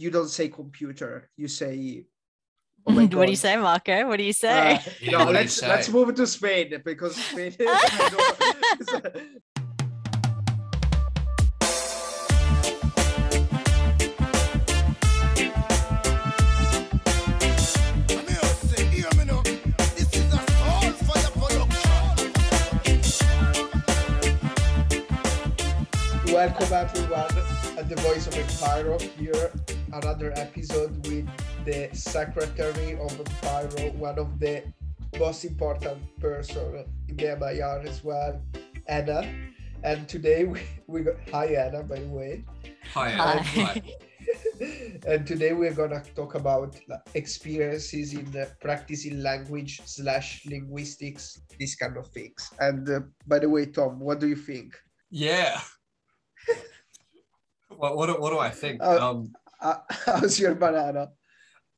you don't say computer. You say. Oh what do you say, Marco? What do you say? Uh, yeah, no, let's say? let's move to Spain because Spain is. Welcome everyone at the Voice of MPIRO here, another episode with the Secretary of MPIRO, one of the most important person in the MIR as well, Anna. And today we, we got hi Anna by the way. Hi Anna. Hi. and today we're gonna talk about experiences in uh, practicing language slash linguistics, these kind of things. And uh, by the way, Tom, what do you think? Yeah, what, what, what do I think? Uh, um, uh, how's your banana?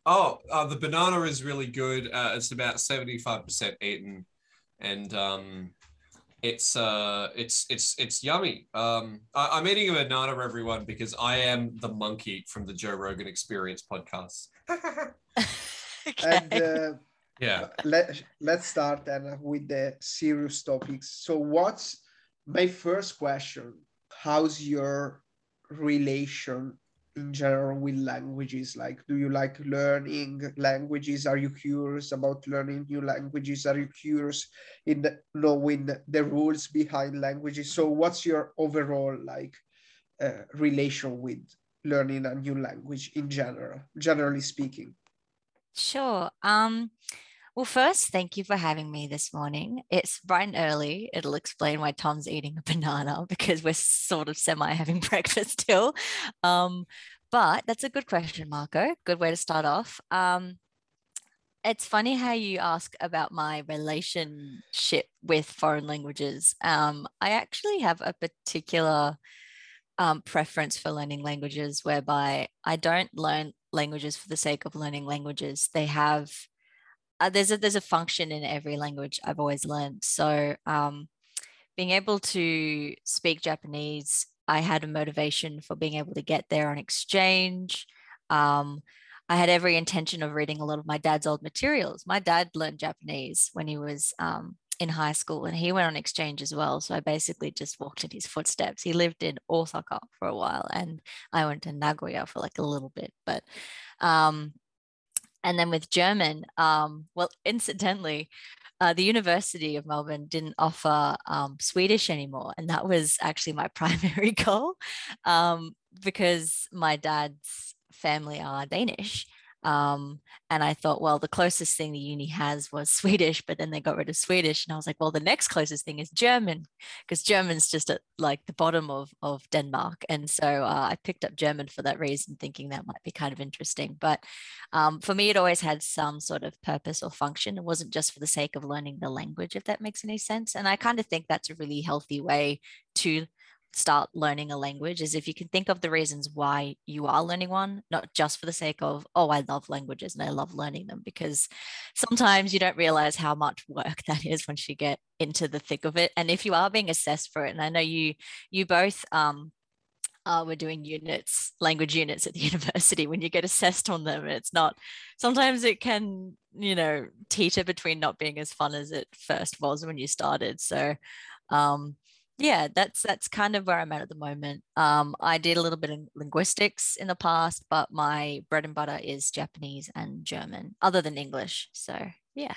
Oh, uh, the banana is really good. Uh, it's about seventy-five percent eaten, and um, it's uh, it's it's it's yummy. Um, I, am eating a banana, everyone, because I am the monkey from the Joe Rogan Experience podcast. okay. And uh, yeah, let let's start then with the serious topics. So, what's my first question? How's your relation in general with languages? Like do you like learning languages? Are you curious about learning new languages? Are you curious in knowing the rules behind languages? So what's your overall like uh, relation with learning a new language in general generally speaking? Sure. Um well, first, thank you for having me this morning. It's bright and early. It'll explain why Tom's eating a banana because we're sort of semi having breakfast still. Um, but that's a good question, Marco. Good way to start off. Um, it's funny how you ask about my relationship with foreign languages. Um, I actually have a particular um, preference for learning languages whereby I don't learn languages for the sake of learning languages. They have uh, there's a there's a function in every language I've always learned. So um, being able to speak Japanese, I had a motivation for being able to get there on exchange. Um, I had every intention of reading a lot of my dad's old materials. My dad learned Japanese when he was um, in high school and he went on exchange as well. So I basically just walked in his footsteps. He lived in Osaka for a while and I went to Nagoya for like a little bit. But um, and then with German, um, well, incidentally, uh, the University of Melbourne didn't offer um, Swedish anymore. And that was actually my primary goal um, because my dad's family are Danish. Um, and I thought, well, the closest thing the uni has was Swedish, but then they got rid of Swedish. And I was like, well, the next closest thing is German, because German's just at like the bottom of, of Denmark. And so uh, I picked up German for that reason, thinking that might be kind of interesting. But um, for me, it always had some sort of purpose or function. It wasn't just for the sake of learning the language, if that makes any sense. And I kind of think that's a really healthy way to start learning a language is if you can think of the reasons why you are learning one, not just for the sake of, oh, I love languages and I love learning them, because sometimes you don't realize how much work that is once you get into the thick of it. And if you are being assessed for it, and I know you you both um uh, we're doing units, language units at the university. When you get assessed on them, it's not. Sometimes it can, you know, teeter between not being as fun as it first was when you started. So, um, yeah that's that's kind of where i'm at at the moment. Um, i did a little bit of linguistics in the past but my bread and butter is japanese and german other than english so yeah.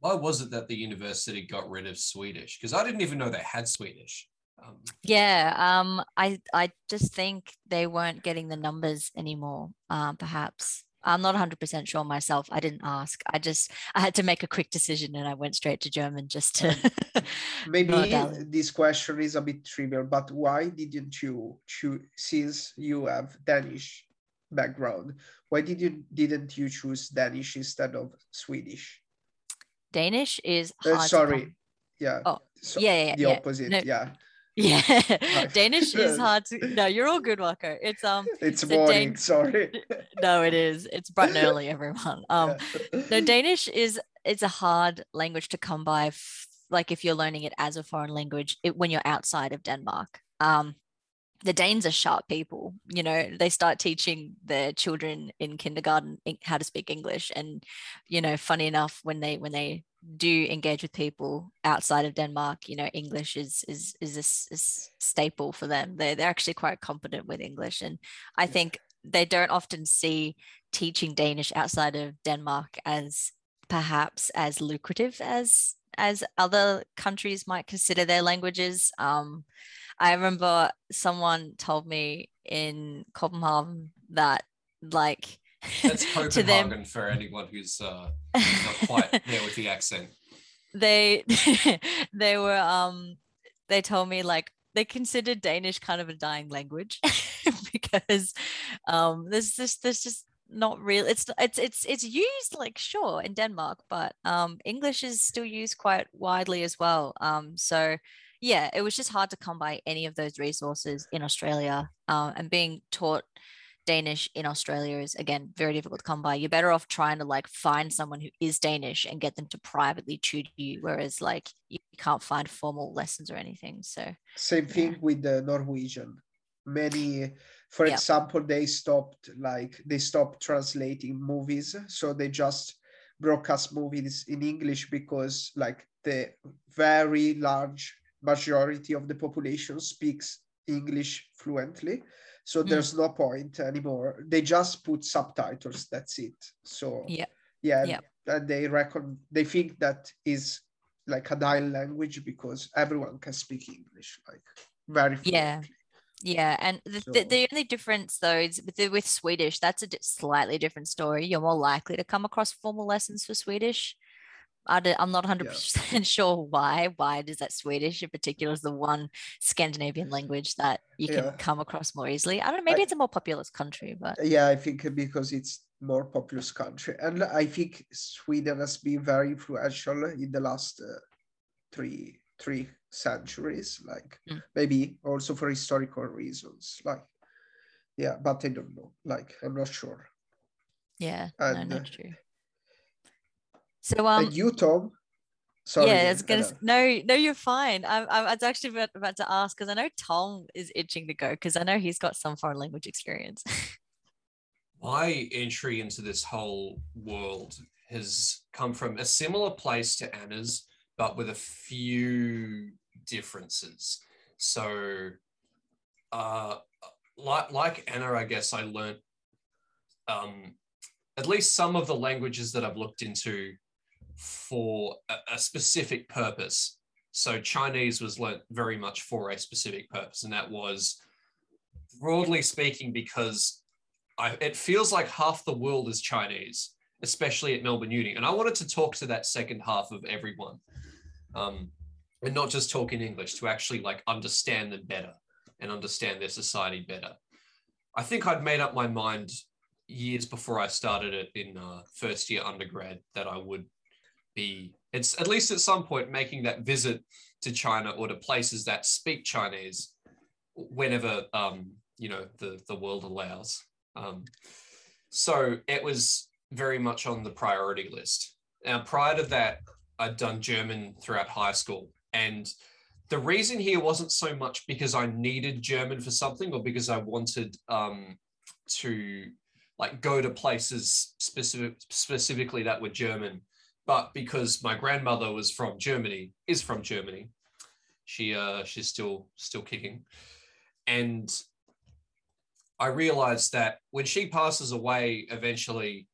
Why was it that the university got rid of swedish? Because i didn't even know they had swedish. Um, yeah um, i i just think they weren't getting the numbers anymore um, perhaps I'm not 100% sure myself. I didn't ask. I just I had to make a quick decision and I went straight to German just to maybe this question is a bit trivial, but why didn't you choose since you have Danish background? Why did you didn't you choose Danish instead of Swedish? Danish is uh, sorry. Yeah. Oh, so yeah, yeah, The yeah. opposite. No, yeah. Yeah, Danish is hard to. No, you're all good, Marco. It's um. It's morning. Dan- sorry. no, it is. It's bright and early, everyone. Um, yeah. no, Danish is it's a hard language to come by. F- like if you're learning it as a foreign language, it, when you're outside of Denmark. Um, the Danes are sharp people. You know, they start teaching their children in kindergarten how to speak English, and you know, funny enough, when they when they do engage with people outside of Denmark, you know, English is is is a, a staple for them. They they're actually quite competent with English, and I think they don't often see teaching Danish outside of Denmark as perhaps as lucrative as as other countries might consider their languages. Um, I remember someone told me in Copenhagen that like that's Copenhagen them, for anyone who's uh, not quite there with the accent. They they were um they told me like they considered Danish kind of a dying language because um there's just there's just not real it's it's it's it's used like sure in denmark but um english is still used quite widely as well um so yeah it was just hard to come by any of those resources in australia um, and being taught danish in australia is again very difficult to come by. You're better off trying to like find someone who is danish and get them to privately tutor you whereas like you can't find formal lessons or anything so same thing yeah. with the norwegian. Many for example they stopped like they stopped translating movies so they just broadcast movies in english because like the very large majority of the population speaks english fluently so mm. there's no point anymore they just put subtitles that's it so yeah yeah, yeah. and they reckon they think that is like a dying language because everyone can speak english like very fluently. yeah yeah, and the, the, the, only difference though is with, with Swedish, that's a slightly different story. You're more likely to come across formal lessons for Swedish. I am not 100% yeah. sure why. Why does that Swedish in particular is the one Scandinavian language that you can yeah. come across more easily? I don't know, maybe I, it's a more populous country, but yeah, I think because it's more populous country. And I think Sweden has been very influential in the last uh, three three centuries, like mm. maybe also for historical reasons. Like, yeah, but I don't know. Like, I'm not sure. Yeah, and, no, not true. So, um, you, Tom. Sorry, yeah, it's gonna. No, no, you're fine. I, I was actually about, about to ask because I know Tom is itching to go because I know he's got some foreign language experience. My entry into this whole world has come from a similar place to Anna's, but with a few differences. So, uh, like like Anna, I guess I learned um, at least some of the languages that I've looked into for a, a specific purpose. So Chinese was learnt very much for a specific purpose, and that was broadly speaking because I, it feels like half the world is Chinese, especially at Melbourne Uni. And I wanted to talk to that second half of everyone. Um, and not just talk in English to actually like understand them better and understand their society better. I think I'd made up my mind years before I started it in uh, first year undergrad that I would be, it's at least at some point making that visit to China or to places that speak Chinese whenever um, you know the the world allows. Um, so it was very much on the priority list. Now, prior to that, I'd done German throughout high school, and the reason here wasn't so much because I needed German for something or because I wanted um, to like go to places specific, specifically that were German, but because my grandmother was from Germany, is from Germany. She uh, she's still still kicking, and I realized that when she passes away, eventually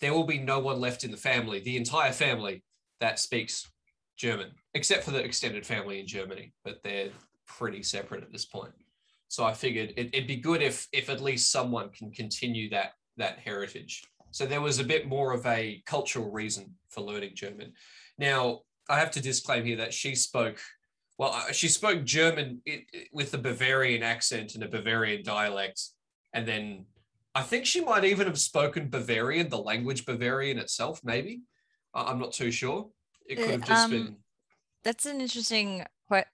there will be no one left in the family, the entire family that speaks German, except for the extended family in Germany, but they're pretty separate at this point. So I figured it, would be good if if at least someone can continue that that heritage. So there was a bit more of a cultural reason for learning German. Now I have to disclaim here that she spoke well. She spoke German with a Bavarian accent and a Bavarian dialect, and then I think she might even have spoken Bavarian, the language Bavarian itself. Maybe I'm not too sure. It could have just um, been. That's an interesting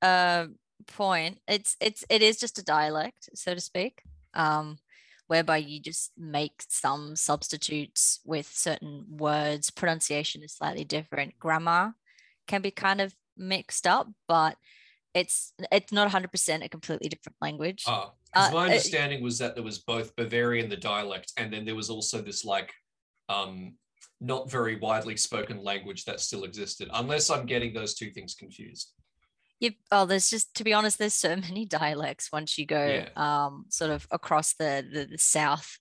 uh, point. It's it's it is just a dialect, so to speak, um, whereby you just make some substitutes with certain words. Pronunciation is slightly different. Grammar can be kind of mixed up, but it's it's not 100% a completely different language. Oh, Uh, my uh, understanding was that there was both Bavarian, the dialect, and then there was also this like um, not very widely spoken language that still existed, unless I'm getting those two things confused. You, oh, there's just to be honest, there's so many dialects once you go Yeah. um sort of across the the, the south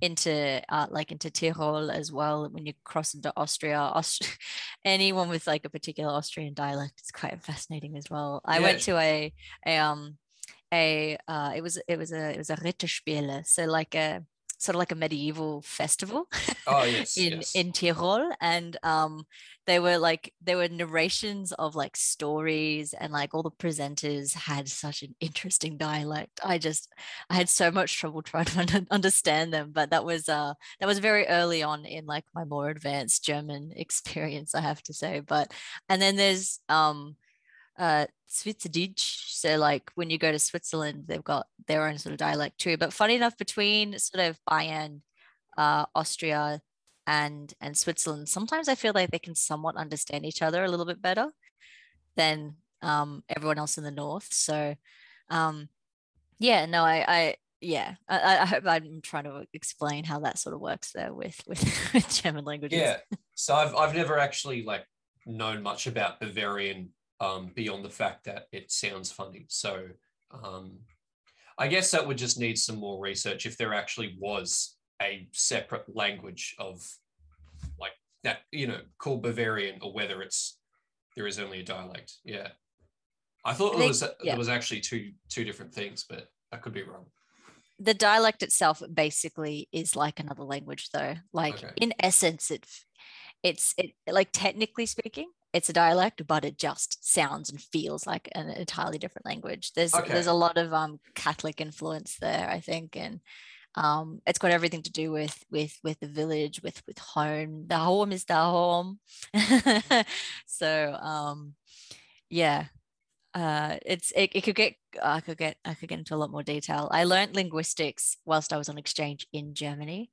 into uh like into Tyrol as well. When you cross into Austria, Aust- anyone with like a particular Austrian dialect it's quite fascinating as well. I Yeah. went to a a um a uh it was it was a it was a Ritterspiele, so like a sort of like a medieval festival Oh yes, in yes. in Tyrol, and um, they were like there were narrations of like stories, and like all the presenters had such an interesting dialect. I just I had so much trouble trying to understand them, but that was uh that was very early on in like my more advanced German experience, I have to say. But and then there's um uh Schweizerdeutsch. So like when you go to Switzerland, they've got their own sort of dialect too. But funny enough, between sort of Bayern, uh, Austria, and and Switzerland, sometimes I feel like they can somewhat understand each other a little bit better than um, everyone else in the north. So um, yeah, no, I, I yeah, I, I- I hope I'm trying to explain how that sort of works there with with, with German languages. Yeah. So I've I've never actually like known much about Bavarian um, beyond the fact that it sounds funny. So um, I guess that would just need some more research if there actually was a separate language of like that, you know, called Bavarian or whether it's there is only a dialect. Yeah. I thought there was yeah. there was actually two two different things, but I could be wrong. the dialect itself basically is like another language though like Okay. in essence it it's it like technically speaking it's a dialect but it just sounds and feels like an entirely different language. There's there's a lot of um catholic influence there i think and um it's got everything to do with with with the village with with home. The home is the home. So um yeah uh it's it, it could get i could get i could get into a lot more detail. I learned linguistics whilst i was on exchange in germany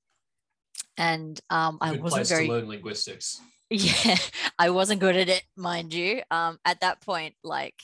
and um i wasn't place very to learn linguistics. Yeah i wasn't good at it mind you. Um at that point like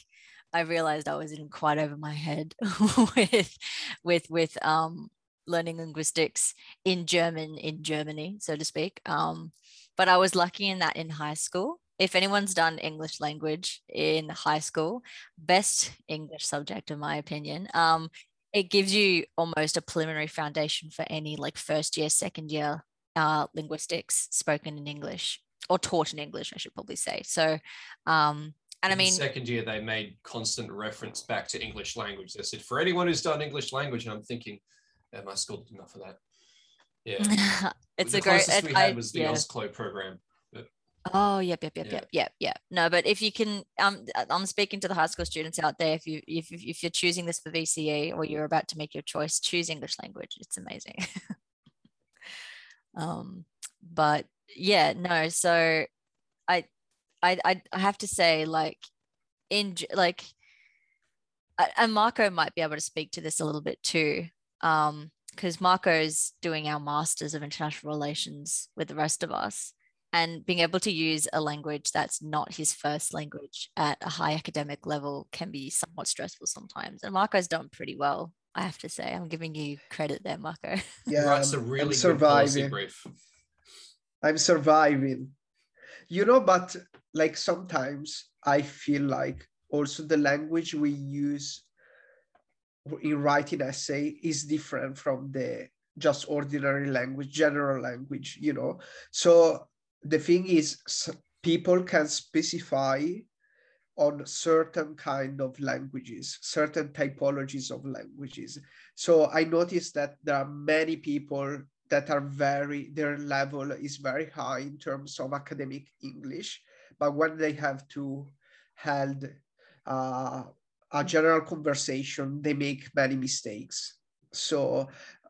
i realized i was in quite over my head with with with um learning linguistics in german in germany so to speak. Um but i was lucky in that in high school. If anyone's done english language in high school best english subject in my opinion um it gives you almost a preliminary foundation for any like first year second year uh, linguistics spoken in english or taught in English, I should probably say. So, um, and I mean, second year they made constant reference back to English language. They said for anyone who's done English language, and I'm thinking, yeah, my school did enough of that. Yeah, it's the a great. closest we I- had was the yeah. OSCLO program. Oh, yep, yep, yep, Yeah. yep, yep, yep. No, but if you can, um, I'm speaking to the high school students out there. If you, if if if you're choosing this for VCE or you're about to make your choice, choose English language. It's amazing. um, but yeah, no. So, I, I, I I have to say, like, in like, and Marco might be able to speak to this a little bit too. Um, because Marco's doing our masters of international relations with the rest of us and being able to use a language that's not his first language at a high academic level can be somewhat stressful sometimes. And Marco's done pretty well, I have to say. I'm giving you credit there, Marco. Yeah, writes a I'm- I'm really good policy surviving. brief. I'm surviving. You know, but like sometimes I feel like also the language we use in writing essay is different from the just ordinary language, general language, you know. So the thing is people can specify on certain kind of languages, certain typologies of languages. So I noticed that there are many people that are very their level is very high in terms of academic English, but when they have to held uh, a general conversation, they make many mistakes. So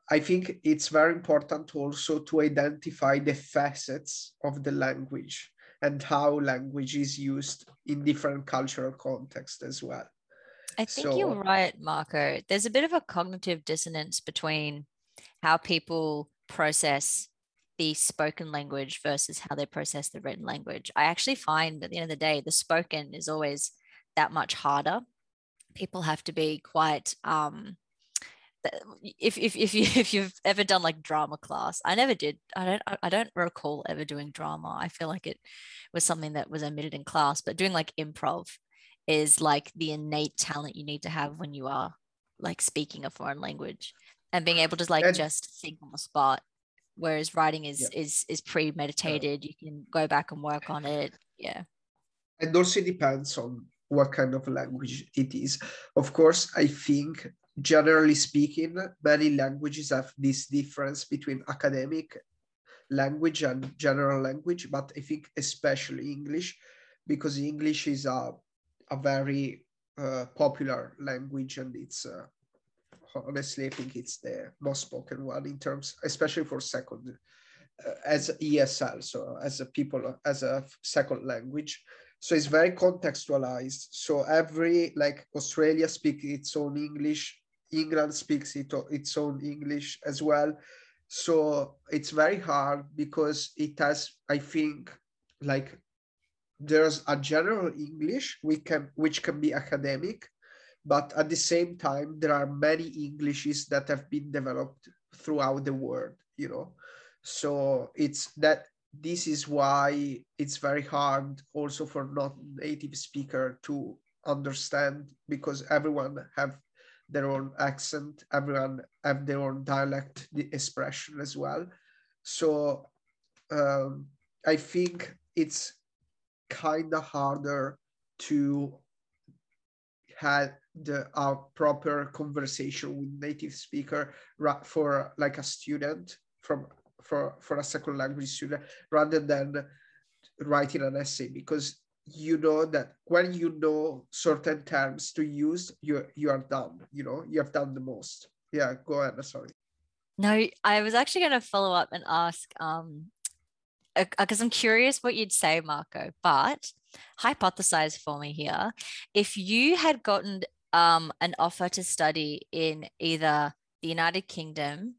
I think it's very important also to identify the facets of the language and how language is used in different cultural contexts as well. I think So- you're right, Marco. There's a bit of a cognitive dissonance between how people process the spoken language versus how they process the written language. I actually find at the end of the day, the spoken is always that much harder. People have to be quite um if if if you if you've ever done like drama class, I never did. I don't I don't recall ever doing drama. I feel like it was something that was omitted in class, but doing like improv is like the innate talent you need to have when you are like speaking a foreign language and being able to like And- just think on the spot whereas writing is Yeah. is is premeditated you can go back and work on it yeah and also it depends on what kind of language it is. Of course, I think generally speaking, many languages have this difference between academic language and general language, but I think especially English, because English is a, a very uh, popular language and it's uh, honestly, I think it's the most spoken one in terms, especially for second, uh, as ESL, so as a people, as a second language. So it's very contextualized. So every like australia speaks its own english england speaks it, its own english as well. So it's very hard because it has i think like there's a general english we can which can be academic but at the same time there are many englishes that have been developed throughout the world you know? So it's that this is why it's very hard also for not native speaker to understand because everyone have their own accent everyone have their own dialect the expression as well. So um, i think it's kind of harder to have the a proper conversation with native speaker for like a student from for for a second language student rather than writing an essay. Because you know that when you know certain terms to use you you are done you know you have done the most. Yeah go ahead sorry. No i was actually going to follow up and ask um because i'm curious what you'd say marco but hypothesize for me here if you had gotten um an offer to study in either the united kingdom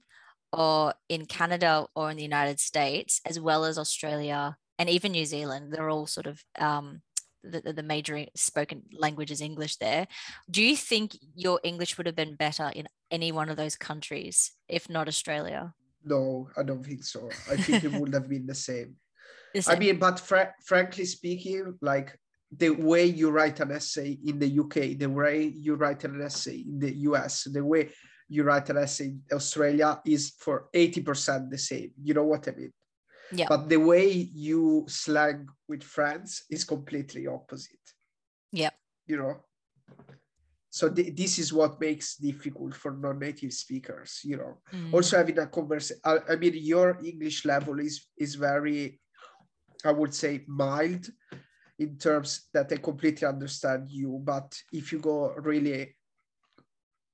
or in Canada or in the United States, as well as Australia and even New Zealand. They're all sort of um, the, the major spoken language is English there. Do you think your English would have been better in any one of those countries, if not Australia? no i don't think so i think it would have been the same i mean but fra- frankly speaking like the way you write an essay in the uk the way you write an essay in the us the way you write an essay in Australia is for 80% the same. You know what I mean? Yeah. But the way you slang with friends is completely opposite. Yeah. You know? So th- this is what makes difficult for non-native speakers, you know. Mm. Also having a conversation, I, I mean, your English level is is very, I would say, mild in terms that I completely understand you. But if you go really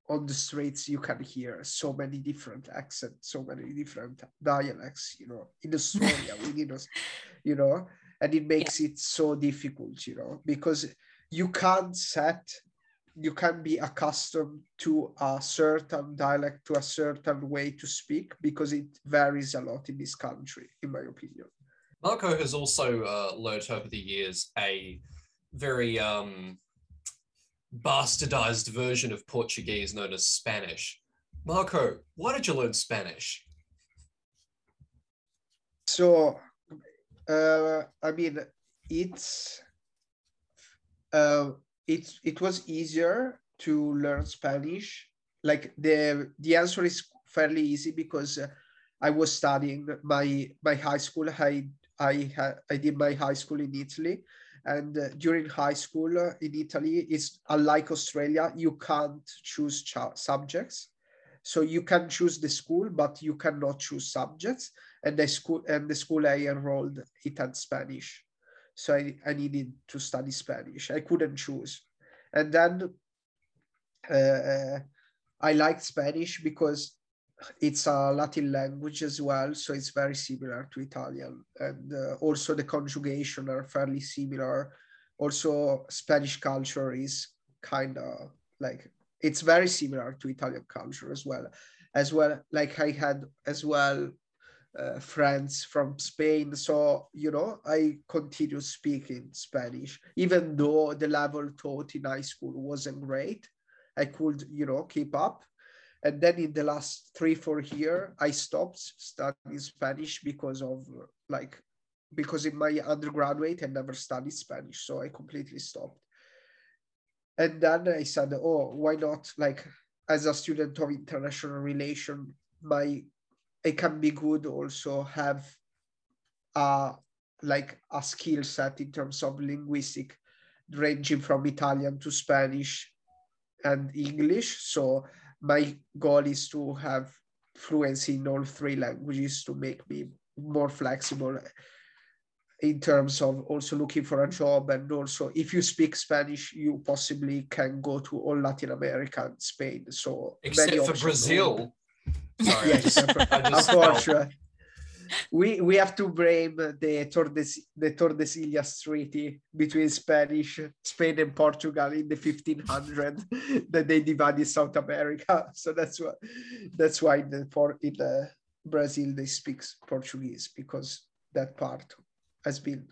on the streets you can hear so many different accents so many different dialects you know in australia within us you know and it makes it so difficult you know because you can't set you can be accustomed to a certain dialect to a certain way to speak because it varies a lot in this country in my opinion Marco has also uh, learnt over the years a very um, bastardized version of Portuguese known as Spanish. Marco, why did you learn Spanish? so uh, i mean it's uh, it, it was easier to learn spanish like the the answer is fairly easy because uh, i was studying my my high school i i had i did my high school in italy and uh, during high school uh, in italy it's unlike australia you can't choose ch- subjects. So you can choose the school but you cannot choose subjects and the school and the school I enrolled it had Spanish, so I, I needed to study Spanish. I couldn't choose, and then uh, I liked Spanish because it's a Latin language as well, so it's very similar to Italian, and uh, also the conjugation are fairly similar. Also, Spanish culture is kind of like it's very similar to Italian culture as well. As well, like I had as well uh, friends from Spain. So, you know, I continue speaking Spanish, even though the level taught in high school wasn't great. I could, you know, keep up. And then in the last three, four year, I stopped studying Spanish because of like, because in my undergraduate, I never studied Spanish. So I completely stopped. And then I said, oh, why not? Like, as a student of international relation, my it can be good also have a like a skill set in terms of linguistic ranging from Italian to Spanish and English. So my goal is to have fluency in all three languages to make me more flexible in terms of also looking for a job and also if you speak Spanish, you possibly can go to all Latin America and Spain. So except for Brazil. Sorry, yes, unfortunately we we have to blame the Tordes the Tordesillas Treaty between Spanish Spain and Portugal in the 1500 that they divided South America. So that's why that's why the for in the Brazil they speak Portuguese because that part has been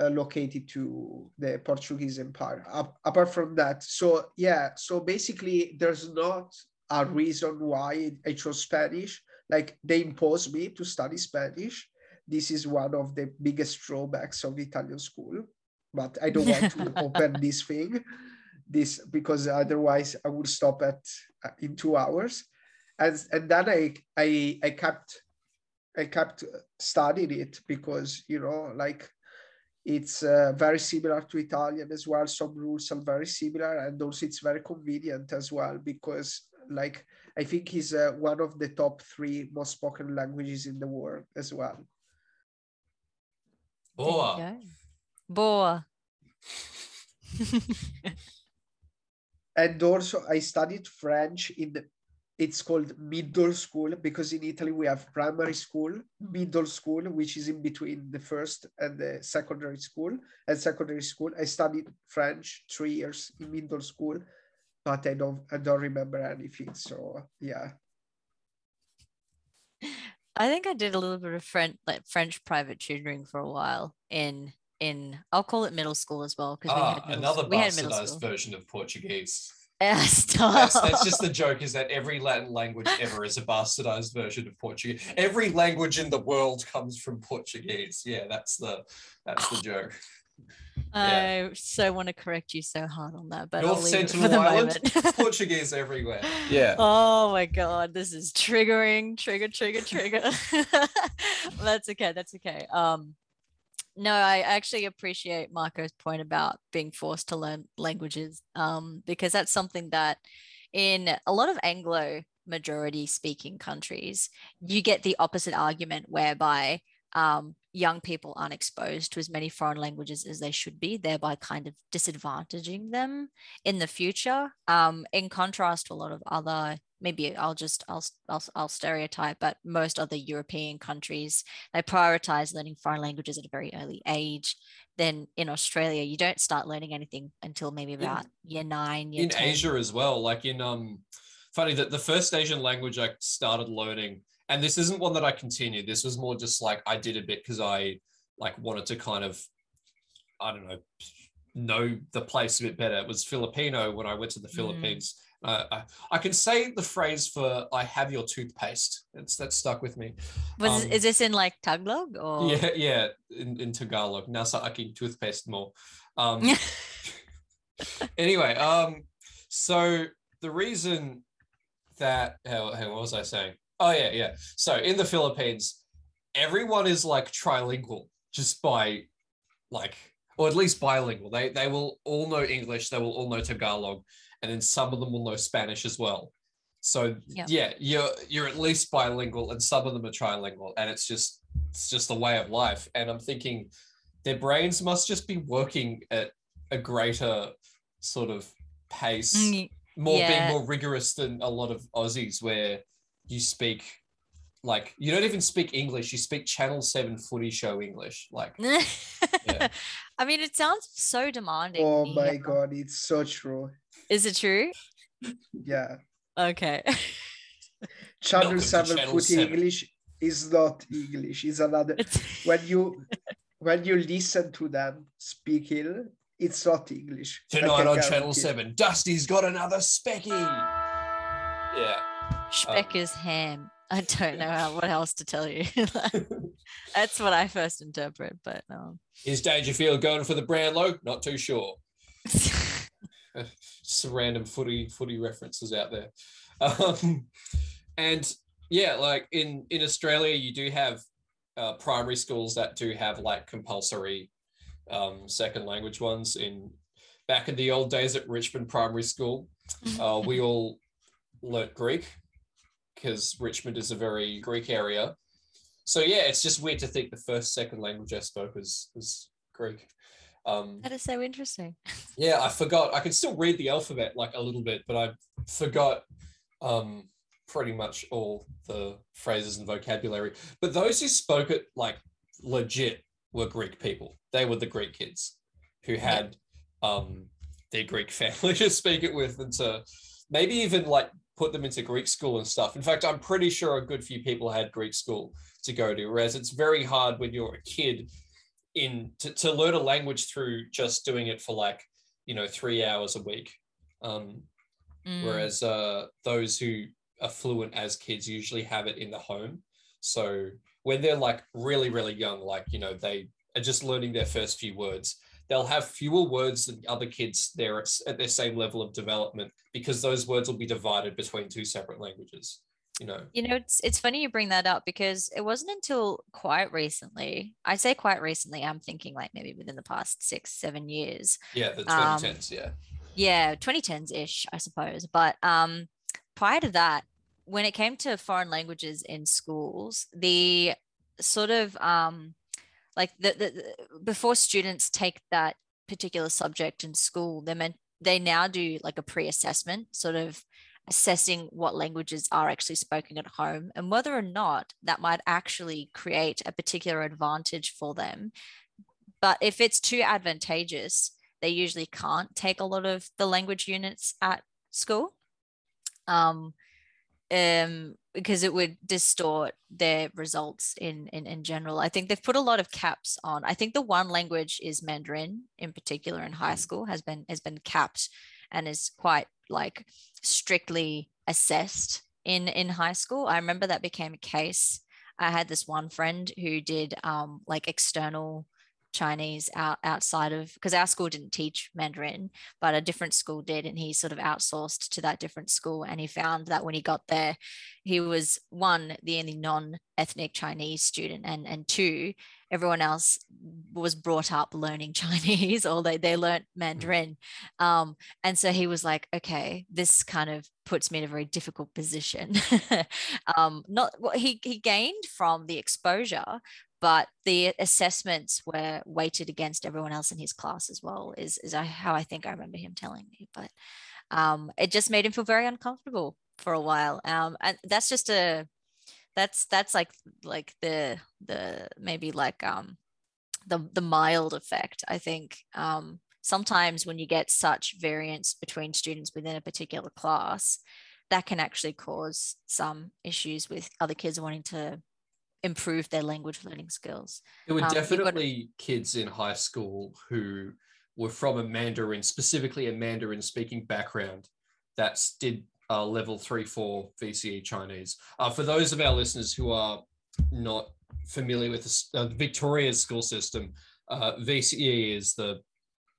uh, located to the Portuguese Empire. Uh, apart from that, so yeah, so basically there's not a reason why I chose Spanish like they imposed me to study Spanish. This is one of the biggest drawbacks of Italian school, but I don't want to open this thing, this because otherwise I would stop at uh, in two hours, and and then I I I kept I kept studying it because you know like it's uh, very similar to Italian as well. Some rules are very similar, and also it's very convenient as well because like I think he's uh, one of the top three most spoken languages in the world as well. Boa. Boa. and also I studied French in the, it's called middle school because in Italy we have primary school, middle school, which is in between the first and the secondary school. And secondary school, I studied French three years in middle school but I don't I don't remember anything. So yeah. I think I did a little bit of French like French private tutoring for a while in in I'll call it middle school as well because ah, we had another we bastardized version of Portuguese. Yeah, that's, that's, just the joke is that every Latin language ever is a bastardized version of Portuguese. Every language in the world comes from Portuguese. Yeah, that's the that's the joke. Yeah. I so want to correct you so hard on that, but North Sentinel for the Island, moment. Portuguese everywhere. Yeah. Oh my god, this is triggering, trigger, trigger, trigger. that's okay. That's okay. Um, no, I actually appreciate Marco's point about being forced to learn languages, um, because that's something that in a lot of Anglo majority speaking countries, you get the opposite argument whereby um, young people aren't exposed to as many foreign languages as they should be, thereby kind of disadvantaging them in the future. Um, in contrast to a lot of other, maybe I'll just I'll, I'll I'll stereotype, but most other European countries they prioritize learning foreign languages at a very early age. Then in Australia, you don't start learning anything until maybe about in, year nine. Year in 10. Asia as well, like in um, funny that the first Asian language I started learning and this isn't one that I continued. This was more just like I did a bit because I like wanted to kind of, I don't know, know the place a bit better. It was Filipino when I went to the mm. Philippines. Uh, I, I, can say the phrase for "I have your toothpaste." It's that stuck with me. Was um, is this in like Tagalog or? Yeah, yeah, in, in Tagalog. Nasa aking toothpaste mo. Um, anyway, um, so the reason that how, how what was I saying? Oh yeah, yeah. So in the Philippines, everyone is like trilingual just by like or at least bilingual. They they will all know English, they will all know Tagalog, and then some of them will know Spanish as well. So yep. yeah, you're you're at least bilingual, and some of them are trilingual, and it's just it's just a way of life. And I'm thinking their brains must just be working at a greater sort of pace, mm, more yeah. being more rigorous than a lot of Aussies, where you speak like you don't even speak English. You speak Channel Seven Footy Show English. Like, yeah. I mean, it sounds so demanding. Oh my god, it's so true. Is it true? Yeah. Okay. Channel Welcome Seven Channel Footy 7. English is not English. It's another. It's... when you when you listen to them speaking, it's not English. Tonight on Channel Seven, Dusty's got another specky. Yeah. Speck is ham. I don't know how, what else to tell you. That's what I first interpret, but um, Is Dangerfield going for the brand Brownlow? Not too sure. Some random footy footy references out there. Um, and yeah, like in in Australia, you do have uh, primary schools that do have like compulsory um, second language ones. In back in the old days at Richmond Primary School, uh, we all learnt Greek because Richmond is a very Greek area. So yeah, it's just weird to think the first second language I spoke was was Greek. Um, that is so interesting. yeah, I forgot. I can still read the alphabet like a little bit, but I forgot um, pretty much all the phrases and vocabulary. But those who spoke it like legit were Greek people. They were the Greek kids who had um, their Greek family to speak it with and to maybe even like put them into Greek school and stuff. In fact, I'm pretty sure a good few people had Greek school to go to, whereas it's very hard when you're a kid in to, to learn a language through just doing it for like, you know, three hours a week. Um, Mm. whereas uh, those who are fluent as kids usually have it in the home. So when they're like really, really young, like, you know, they are just learning their first few words, they'll have fewer words than other kids there at, at their same level of development because those words will be divided between two separate languages. You know, You know, it's it's funny you bring that up because it wasn't until quite recently. I say quite recently. I'm thinking like maybe within the past six, seven years. yeah, the Um, 2010s, yeah. Yeah, 2010s ish, I suppose. But um, prior to that, when it came to foreign languages in schools, the sort of um, like the, the before students take that particular subject in school, they meant they now do like a pre-assessment, sort of assessing what languages are actually spoken at home and whether or not that might actually create a particular advantage for them. But if it's too advantageous, they usually can't take a lot of the language units at school. Um, um, because it would distort their results in, in in general. I think they've put a lot of caps on. I think the one language is Mandarin in particular in high school has been has been capped and is quite like strictly assessed in in high school. I remember that became a case. I had this one friend who did um, like external Chinese out outside of because our school didn't teach Mandarin, but a different school did, and he sort of outsourced to that different school. And he found that when he got there, he was one the only non-ethnic Chinese student, and and two, everyone else was brought up learning Chinese, or they they learnt Mandarin. Um, and so he was like, okay, this kind of puts me in a very difficult position. um, not what he he gained from the exposure, but the assessments were weighted against everyone else in his class as well is, is how i think i remember him telling me but um, it just made him feel very uncomfortable for a while um, and that's just a that's that's like like the the maybe like um the the mild effect i think um sometimes when you get such variance between students within a particular class that can actually cause some issues with other kids wanting to improve their language learning skills. There were Um, definitely kids in high school who were from a Mandarin, specifically a Mandarin speaking background, that did uh, level three, four VCE Chinese. Uh, for those of our listeners who are not familiar with the uh, Victoria's school system, uh, VCE is the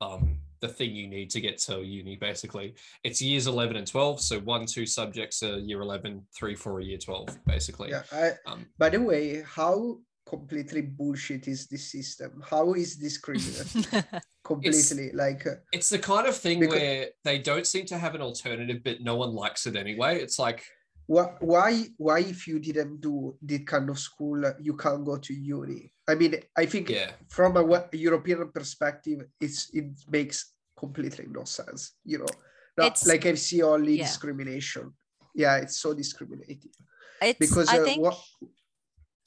um, the thing you need to get to uni. Basically, it's years eleven and twelve. So one, two subjects are year 11, three, four are year twelve. Basically, Yeah. I, um, by the way, how completely bullshit is this system? How is discriminatory? completely like uh, it's the kind of thing Because- where they don't seem to have an alternative, but no one likes it anyway. It's like, why why why if you didn't do this kind of school uh, you can't go to uni i mean i think yeah, from a european perspective it's it makes completely no sense you know? Not It's- like i see only yeah. discrimination. Yeah it's so discriminating. It's, because I uh, think what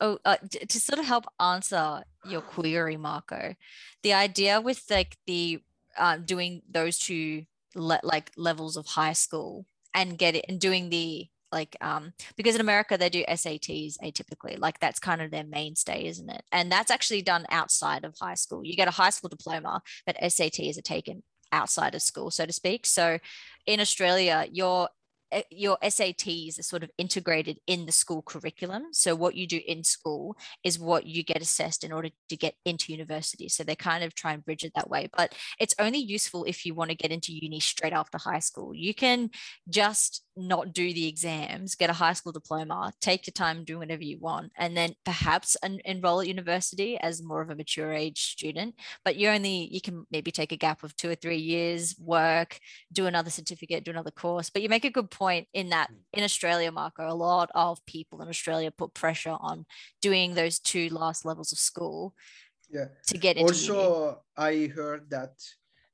oh, uh, to sort of help answer your query, Marco, the idea with like the uh, doing those two le- like levels of high school and get it and doing the like um because in America they do SATs atypically like that's kind of their mainstay isn't it? And that's actually done outside of high school. You get a high school diploma but SATs are taken outside of school so to speak. So in Australia your Eh, your SATs are sort of integrated in the school curriculum. So what you do in school is what you get assessed in order to get into university. So they kind of try and bridge it that way. But it's only useful if you want to get into uni straight after high school. You can just not do the exams, get a high school diploma, take your time, do whatever you want, and then perhaps en- enroll at university as more of a mature age student. But you only you can maybe take a gap of two or three years, work, do another certificate, do another course. But you make a good point in that mm. in Australia, Marco, a lot of people in Australia put pressure on doing those two last levels of school. Yeah. To get into also, uni. I heard that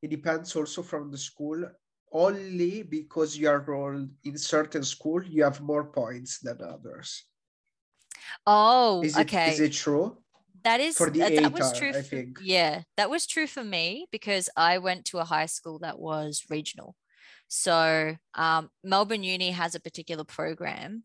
it depends also from the school only because you are enrolled in certain school, you have more points than others. Oh, is it, okay. Is it true? That is for the that, that was true. I think. Yeah, that was true for me because I went to a high school that was regional. So um, Melbourne Uni has a particular program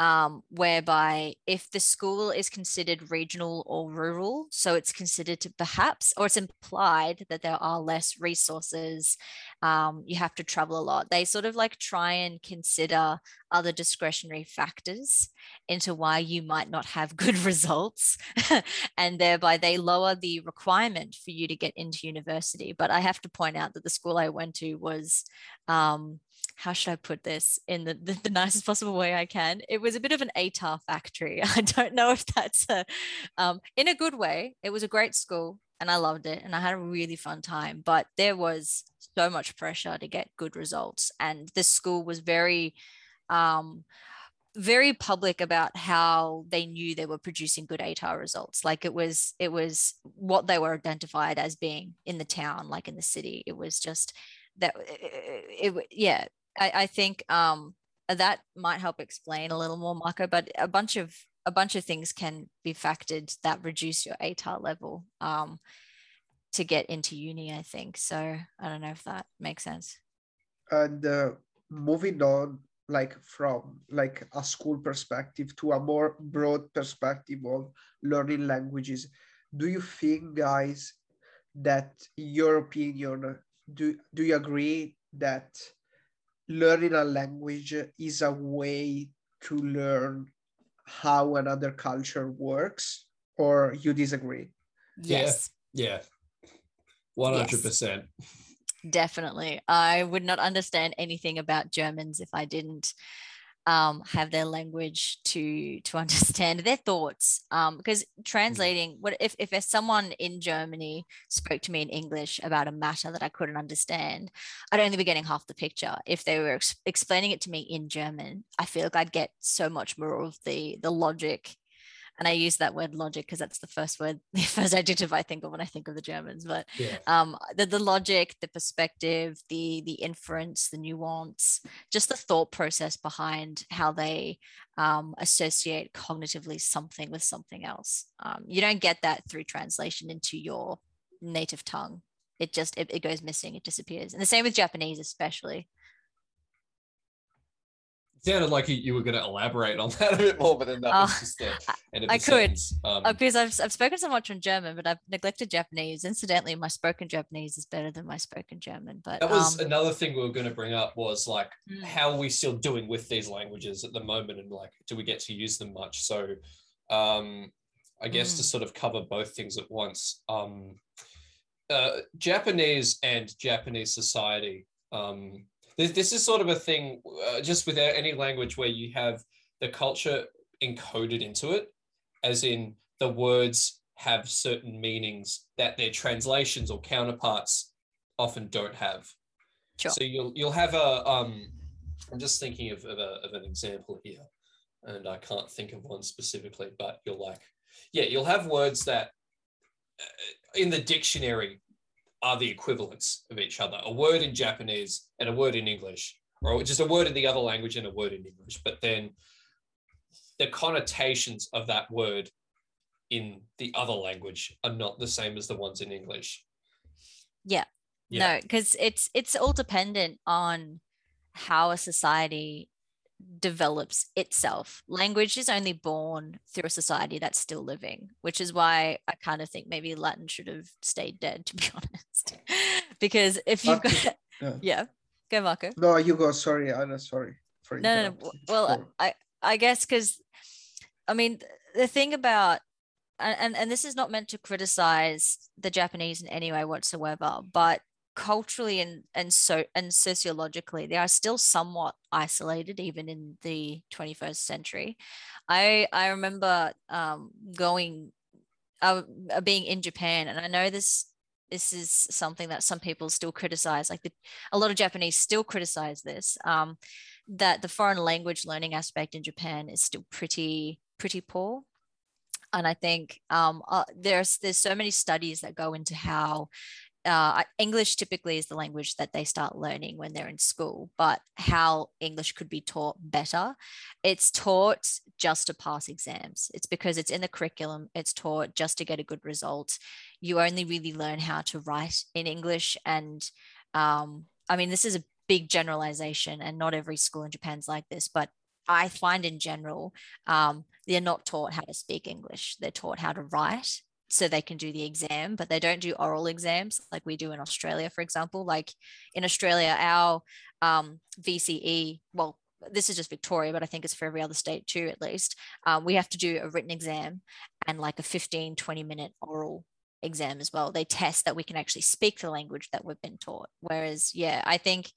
um, whereby if the school is considered regional or rural, so it's considered to perhaps, or it's implied that there are less resources, um, you have to travel a lot. They sort of like try and consider other discretionary factors into why you might not have good results. and thereby they lower the requirement for you to get into university. But I have to point out that the school I went to was. Um, how should I put this in the, the, the, nicest possible way I can? It was a bit of an ATAR factory. I don't know if that's a, um, in a good way. It was a great school and I loved it and I had a really fun time, but there was so much pressure to get good results. And the school was very, um, very public about how they knew they were producing good ATAR results. Like it was, it was what they were identified as being in the town, like in the city. It was just that it, it yeah I, I think um, that might help explain a little more, Marco. But a bunch of a bunch of things can be factored that reduce your ATAR level um, to get into uni. I think so. I don't know if that makes sense. And uh, moving on, like from like a school perspective to a more broad perspective of learning languages, do you think, guys, that your opinion do do you agree that learning a language is a way to learn how another culture works or you disagree? Yes. Yeah, yeah. 100% yes. definitely. I would not understand anything about germans if i didn't um, have their language to to understand their thoughts um, because mm. translating what if if someone in Germany spoke to me in English about a matter that I couldn't understand I'd only be getting half the picture if they were ex- explaining it to me in German I feel like I'd get so much more of the the logic and I use that word logic because that's the first word, the first adjective I think of when I think of the Germans. But yeah. um, the, the logic, the perspective, the the inference, the nuance, just the thought process behind how they um, associate cognitively something with something else. Um, you don't get that through translation into your native tongue. It just it, it goes missing. It disappears. And the same with Japanese, especially sounded like you, were going to elaborate on that a bit more, but then that was oh, just the end of the I could, um, uh, because I've, I've spoken so much in German, but I've neglected Japanese. Incidentally, my spoken Japanese is better than my spoken German. But that was um, another thing we were going to bring up was like, mm. how are we still doing with these languages at the moment, and like, do we get to use them much? So, um, I guess mm. to sort of cover both things at once, um, uh, Japanese and Japanese society. Um, this, this is sort of a thing uh, just with any language where you have the culture encoded into it, as in the words have certain meanings that their translations or counterparts often don't have. Sure. So you'll you'll have a um, I'm just thinking of, of, a, of an example here, and I can't think of one specifically, but you'll like, yeah, you'll have words that uh, in the dictionary are the equivalents of each other. A word in Japanese and a word in English, or just a word in the other language and a word in English. But then the connotations of that word in the other language are not the same as the ones in English. Yeah. yeah. No, because it's it's all dependent on how a society develops itself. Language is only born through a society that's still living, which is why I kind of think maybe Latin should have stayed dead, to be honest. because if you've got, yeah. yeah, go Marco. No, you go. Sorry, Anna. Sorry. for no, no, no. Well. I I guess because I mean the thing about and, and and this is not meant to criticize the Japanese in any way whatsoever, but culturally and and so and sociologically they are still somewhat isolated even in the 21st century. I i remember um going uh, uh, being in japan and i know this this is something that some people still criticize like the, a lot of japanese still criticize this um that the foreign language learning aspect in japan is still pretty pretty poor. And i think um uh, there's there's so many studies that go into how uh, English typically is the language that they start learning when they're in school, but how English could be taught better. It's taught just to pass exams. It's because it's in the curriculum, it's taught just to get a good result. You only really learn how to write in English. And um, I mean, this is a big generalization, and not every school in Japan's like this, but I find in general, um, they're not taught how to speak English. They're taught how to write so they can do the exam, but they don't do oral exams like we do in Australia, for example. Like in Australia, our um, VCE, well, this is just Victoria, but I think it's for every other state too, at least. Um, we have to do a written exam and like a 15, 20 minute oral exam as well. They test that we can actually speak the language that we've been taught. Whereas, yeah, I think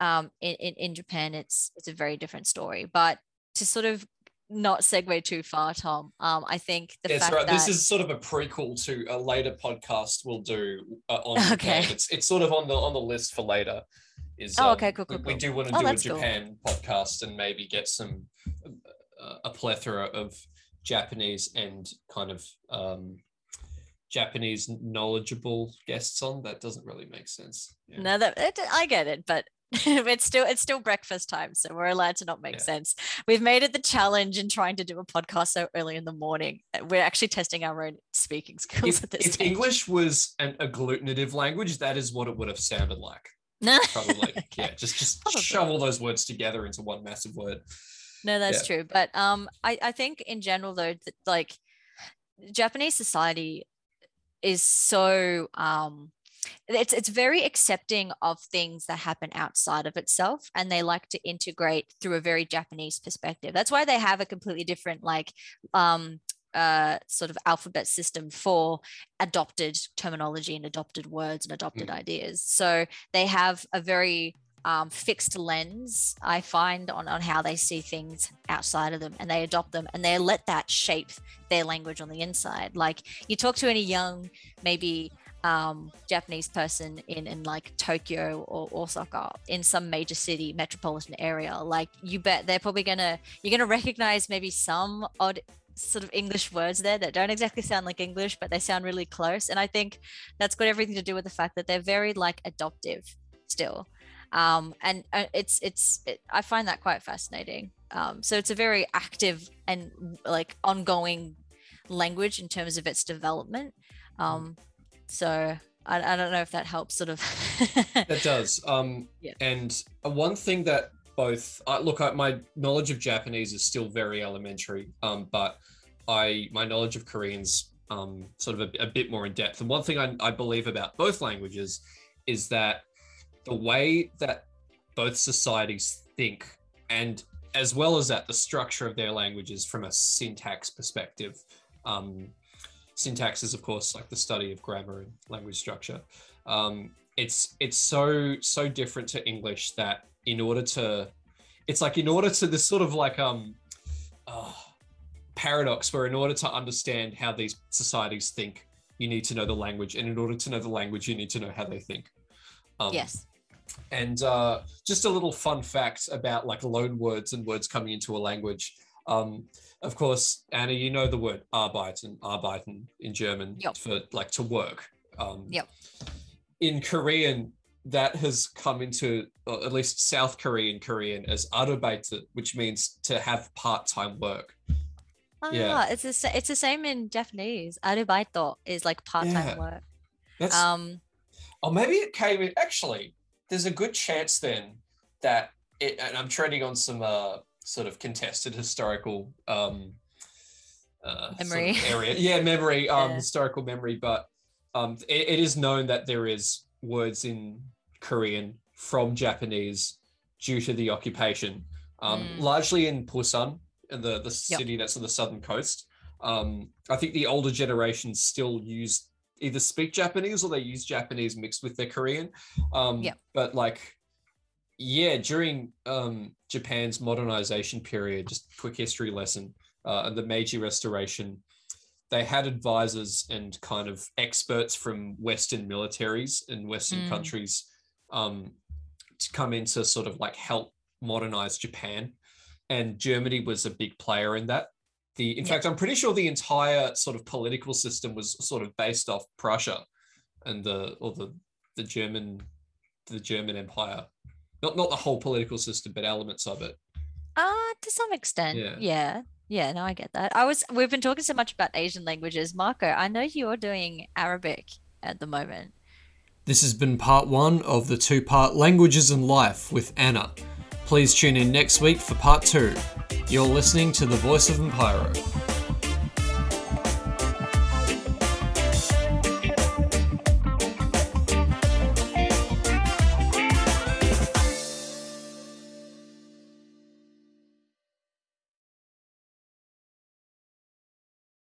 um, in, in, in Japan, it's, it's a very different story. But to sort of not segue too far, Tom. Um, I think the That's fact right. that This is sort of a prequel to a later podcast we'll do uh, on Okay. Japan. It's it's sort of on the on the list for later. Is Oh, um, okay, cool, we- cool, We, do want to Oh, do a that's cool. Japan podcast and maybe get some uh, a plethora of Japanese and kind of um, Japanese knowledgeable guests on. That doesn't really make sense. Yeah. no, that it, I get it, but it's still it's still breakfast time, so we're allowed to not make Yeah. sense. We've made it the challenge in trying to do a podcast so early in the morning. We're actually testing our own speaking skills If, at this if stage. English was an agglutinative language, that is what it would have sounded like. no, Probably, Okay. yeah. Just just Probably. shove all those words together into one massive word. No, that's true. But um, I, I think in general though, that, like Japanese society is so um, it's it's very accepting of things that happen outside of itself, and they like to integrate through a very Japanese perspective. That's why they have a completely different like um uh, sort of alphabet system for adopted terminology and adopted words and adopted ideas. So they have a very um, fixed lens, I find, on, on how they see things outside of them and they adopt them and they let that shape their language on the inside. Like you talk to any young, maybe um, Japanese person in, in like Tokyo or Osaka in some major city metropolitan area, like you bet they're probably gonna you're gonna recognize maybe some odd sort of English words there that don't exactly sound like English, but they sound really close. And I think that's got everything to do with the fact that they're very like adoptive still. Um, and uh, it's it's it, I find that quite fascinating. Um, so it's a very active and like ongoing language in terms of its development. Um, so I, I don't know if that helps sort of. That does. Um, Yeah. And uh, one thing that both uh, look, I, my knowledge of Japanese is still very elementary, um, but I my knowledge of Korean's um, sort of a, a bit more in depth. And one thing I, I believe about both languages is that the way that both societies think, and as well as that, the structure of their languages from a syntax perspective. Um, syntax is, of course, like the study of grammar and language structure. Um, it's it's so so different to English that in order to, it's like in order to this sort of like um, uh, paradox where in order to understand how these societies think, you need to know the language, and in order to know the language, you need to know how they think. Um, yes. and uh, just a little fun fact about like loan words and words coming into a language. Um, of course, Anna, you know the word arbeiten, arbeiten in German Yep. for like to work. Um, Yep. In Korean, that has come into, or at least South Korean Korean, as arbeite, which means to have part-time work. Ah, yeah. it's the it's the same in Japanese. Arubaito is like part time Yeah. work. That's Um, Or maybe it came in. Actually, there's a good chance then that it. And I'm treading on some uh, sort of contested historical um, uh, sort of Memory. area. Yeah, memory. Um, Yeah. historical memory. But um, it, it is known that there is words in Korean from Japanese due to the occupation um, Mm. largely in Busan, in the the Yep. city that's on the southern coast. Um, I think the older generations still use either speak Japanese or they use Japanese mixed with their Korean. Um, Yep. But like, yeah, during um, Japan's modernization period, just quick history lesson, uh, the Meiji Restoration, they had advisors and kind of experts from Western militaries and Western Mm. countries um, to come in to sort of like help modernize Japan. And Germany was a big player in that. The, in Yeah. fact, I'm pretty sure the entire sort of political system was sort of based off Prussia and the or the the German the German Empire. Not not the whole political system, but elements of it. Uh, to some extent. Yeah. Yeah. yeah. no, I get that. I was we've been talking so much about Asian languages. Marco, I know you're doing Arabic at the moment. This has been part one of the two part Languages and Life with Anna. Please tune in next week for part two. You're listening to The Voice of MPIRO.